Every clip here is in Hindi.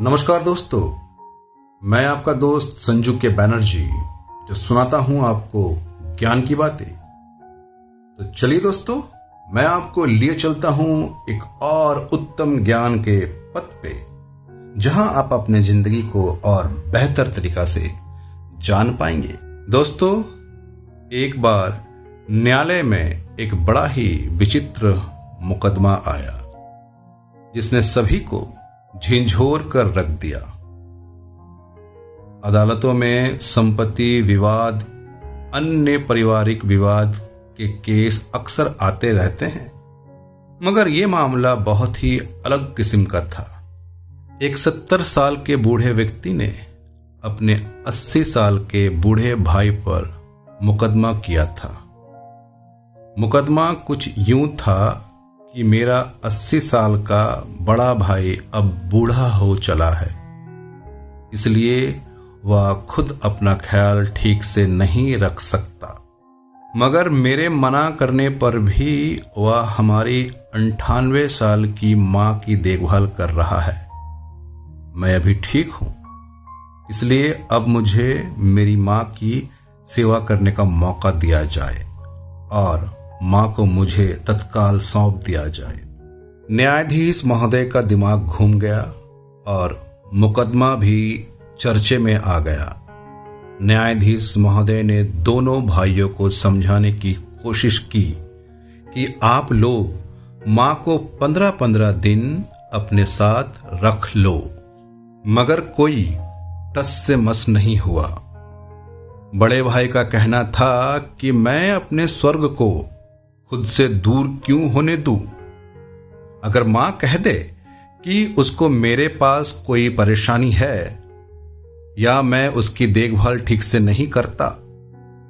नमस्कार दोस्तों, मैं आपका दोस्त संजू के बैनर्जी जो सुनाता हूँ आपको ज्ञान की बातें। तो चलिए दोस्तों, मैं आपको लिए चलता हूँ एक और उत्तम ज्ञान के पथ पे, जहाँ आप अपने ज़िंदगी को और बेहतर तरीका से जान पाएँगे। दोस्तों, एक बार न्यायालय में एक बड़ा ही विचित्र मुकदमा आया, जिसने सभी को झिझोर कर रख दिया। अदालतों में संपत्ति विवाद, अन्य पारिवारिक विवाद के केस अक्सर आते रहते हैं। मगर यह मामला बहुत ही अलग किस्म का था। एक सत्तर साल के बूढ़े व्यक्ति ने अपने अस्सी साल के बूढ़े भाई पर मुकदमा किया था। मुकदमा कुछ यूँ था कि मेरा अस्सी साल का बड़ा भाई अब बूढ़ा हो चला है। इसलिए वह खुद अपना ख्याल ठीक से नहीं रख सकता। मगर मेरे मना करने पर भी वह हमारी अंठानवे साल की माँ की देखभाल कर रहा है। मैं अभी ठीक हूँ। इसलिए अब मुझे मेरी माँ की सेवा करने का मौका दिया जाए। और माँ को मुझे तत्काल सौंप दिया जाए। न्यायाधीश महोदय का दिमाग घूम गया और मुकदमा भी चर्चे में आ गया। न्यायाधीश महोदय ने दोनों भाइयों को समझाने की कोशिश की कि आप लोग माँ को पंद्रह पंद्रह दिन अपने साथ रख लो, मगर कोई टस से मस नहीं हुआ। बड़े भाई का कहना था कि मैं अपने स्वर्ग को खुद से दूर क्यों होने दू? अगर माँ कह दे कि उसको मेरे पास कोई परेशानी है, या मैं उसकी देखभाल ठीक से नहीं करता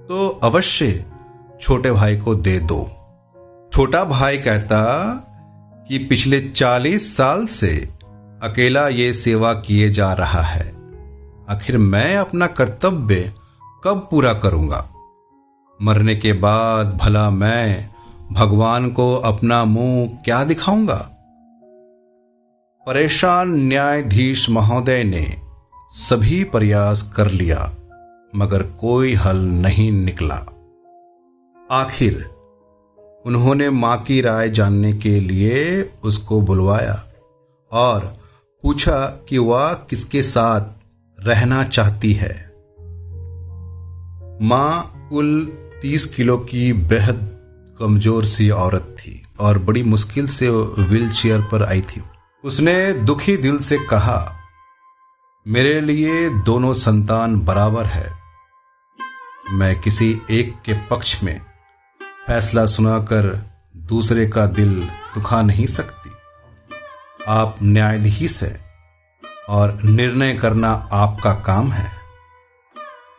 तो अवश्य छोटे भाई को दे दो। छोटा भाई कहता कि पिछले चालीस साल से अकेला ये सेवा किए जा रहा है। आखिर मैं अपना कर्तव्य कब पूरा करूँगा? मरने के बाद भला मैं भगवान को अपना मुँह क्या दिखाऊँगा? परेशान न्यायाधीश महोदय ने सभी प्रयास कर लिया, मगर कोई हल नहीं निकला। आखिर उन्होंने माँ की राय जानने के लिए उसको बुलवाया और पूछा कि वह किसके साथ रहना चाहती है। माँ कुल तीस किलो की बेहद कमज़ोर सी औरत थी और बड़ी मुश्किल से व्हील चेयर पर आई थी। उसने दुखी दिल से कहा, मेरे लिए दोनों संतान बराबर है। मैं किसी एक के पक्ष में फैसला सुनाकर दूसरे का दिल दुखा नहीं सकती। आप न्यायाधीश है और निर्णय करना आपका काम है।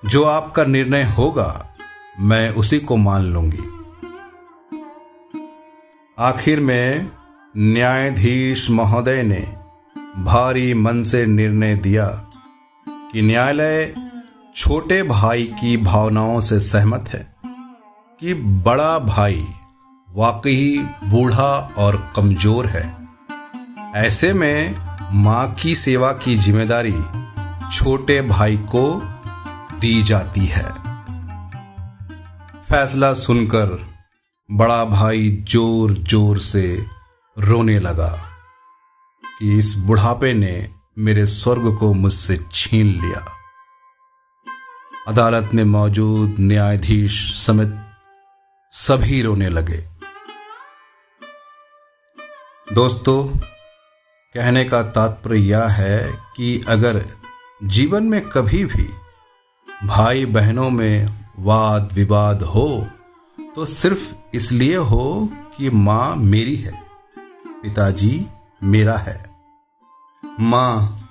जो आपका निर्णय होगा, मैं उसी को मान लूँगी। आखिर में न्यायाधीश महोदय ने भारी मन से निर्णय दिया कि न्यायालय छोटे भाई की भावनाओं से सहमत है कि बड़ा भाई वाकई बूढ़ा और कमज़ोर है। ऐसे में माँ की सेवा की ज़िम्मेदारी छोटे भाई को दी जाती है। फैसला सुनकर बड़ा भाई ज़ोर ज़ोर से रोने लगा कि इस बुढ़ापे ने मेरे स्वर्ग को मुझसे छीन लिया। अदालत में मौजूद न्यायाधीश समेत सभी रोने लगे। दोस्तों, कहने का तात्पर्य यह है कि अगर जीवन में कभी भी भाई बहनों में वाद विवाद हो तो सिर्फ़ इसलिए हो कि माँ मेरी है, पिताजी मेरा है। माँ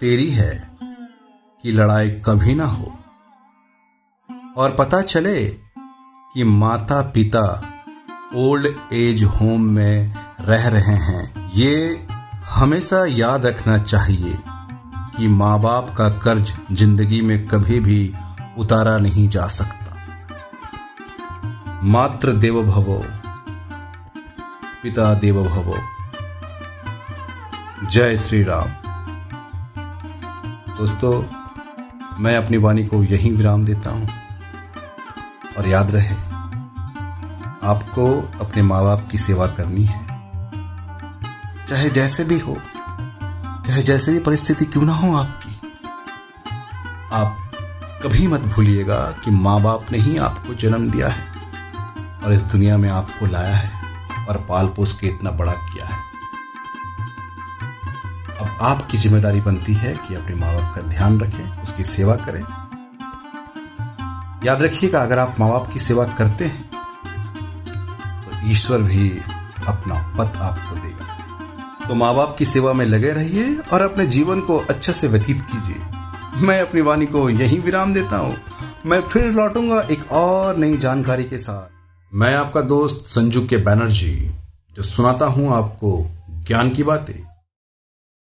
तेरी है कि लड़ाई कभी ना हो। और पता चले कि माता पिता ओल्ड एज होम में रह रहे हैं। ये हमेशा याद रखना चाहिए कि माँ बाप का कर्ज ज़िंदगी में कभी भी उतारा नहीं जा सकता। मात्र देव भवो पिता देव भवो जय श्री राम दोस्तों, मैं अपनी वाणी को यहीं विराम देता हूँ। और याद रहे, आपको अपने माँ बाप की सेवा करनी है। चाहे जैसे भी हो, चाहे जैसे भी परिस्थिति क्यों ना हो आपकी, आप कभी मत भूलिएगा कि माँ बाप ने ही आपको जन्म दिया है। और इस दुनिया में आपको लाया है और पाल पोस के इतना बड़ा किया है। अब आपकी ज़िम्मेदारी बनती है कि अपने माँ बाप का ध्यान रखें, उसकी सेवा करें। याद रखिएगा, अगर आप माँ बाप की सेवा करते हैं तो ईश्वर भी अपना पथ आपको देगा। तो माँ बाप की सेवा में लगे रहिए और अपने जीवन को अच्छे से व्यतीत कीजिए। मैं अपनी वाणी को यहीं विराम देता हूँ। मैं फिर लौटूँगा एक और नई जानकारी के साथ। मैं आपका दोस्त संजू के बैनर्जी जो सुनाता हूँ आपको ज्ञान की बातें।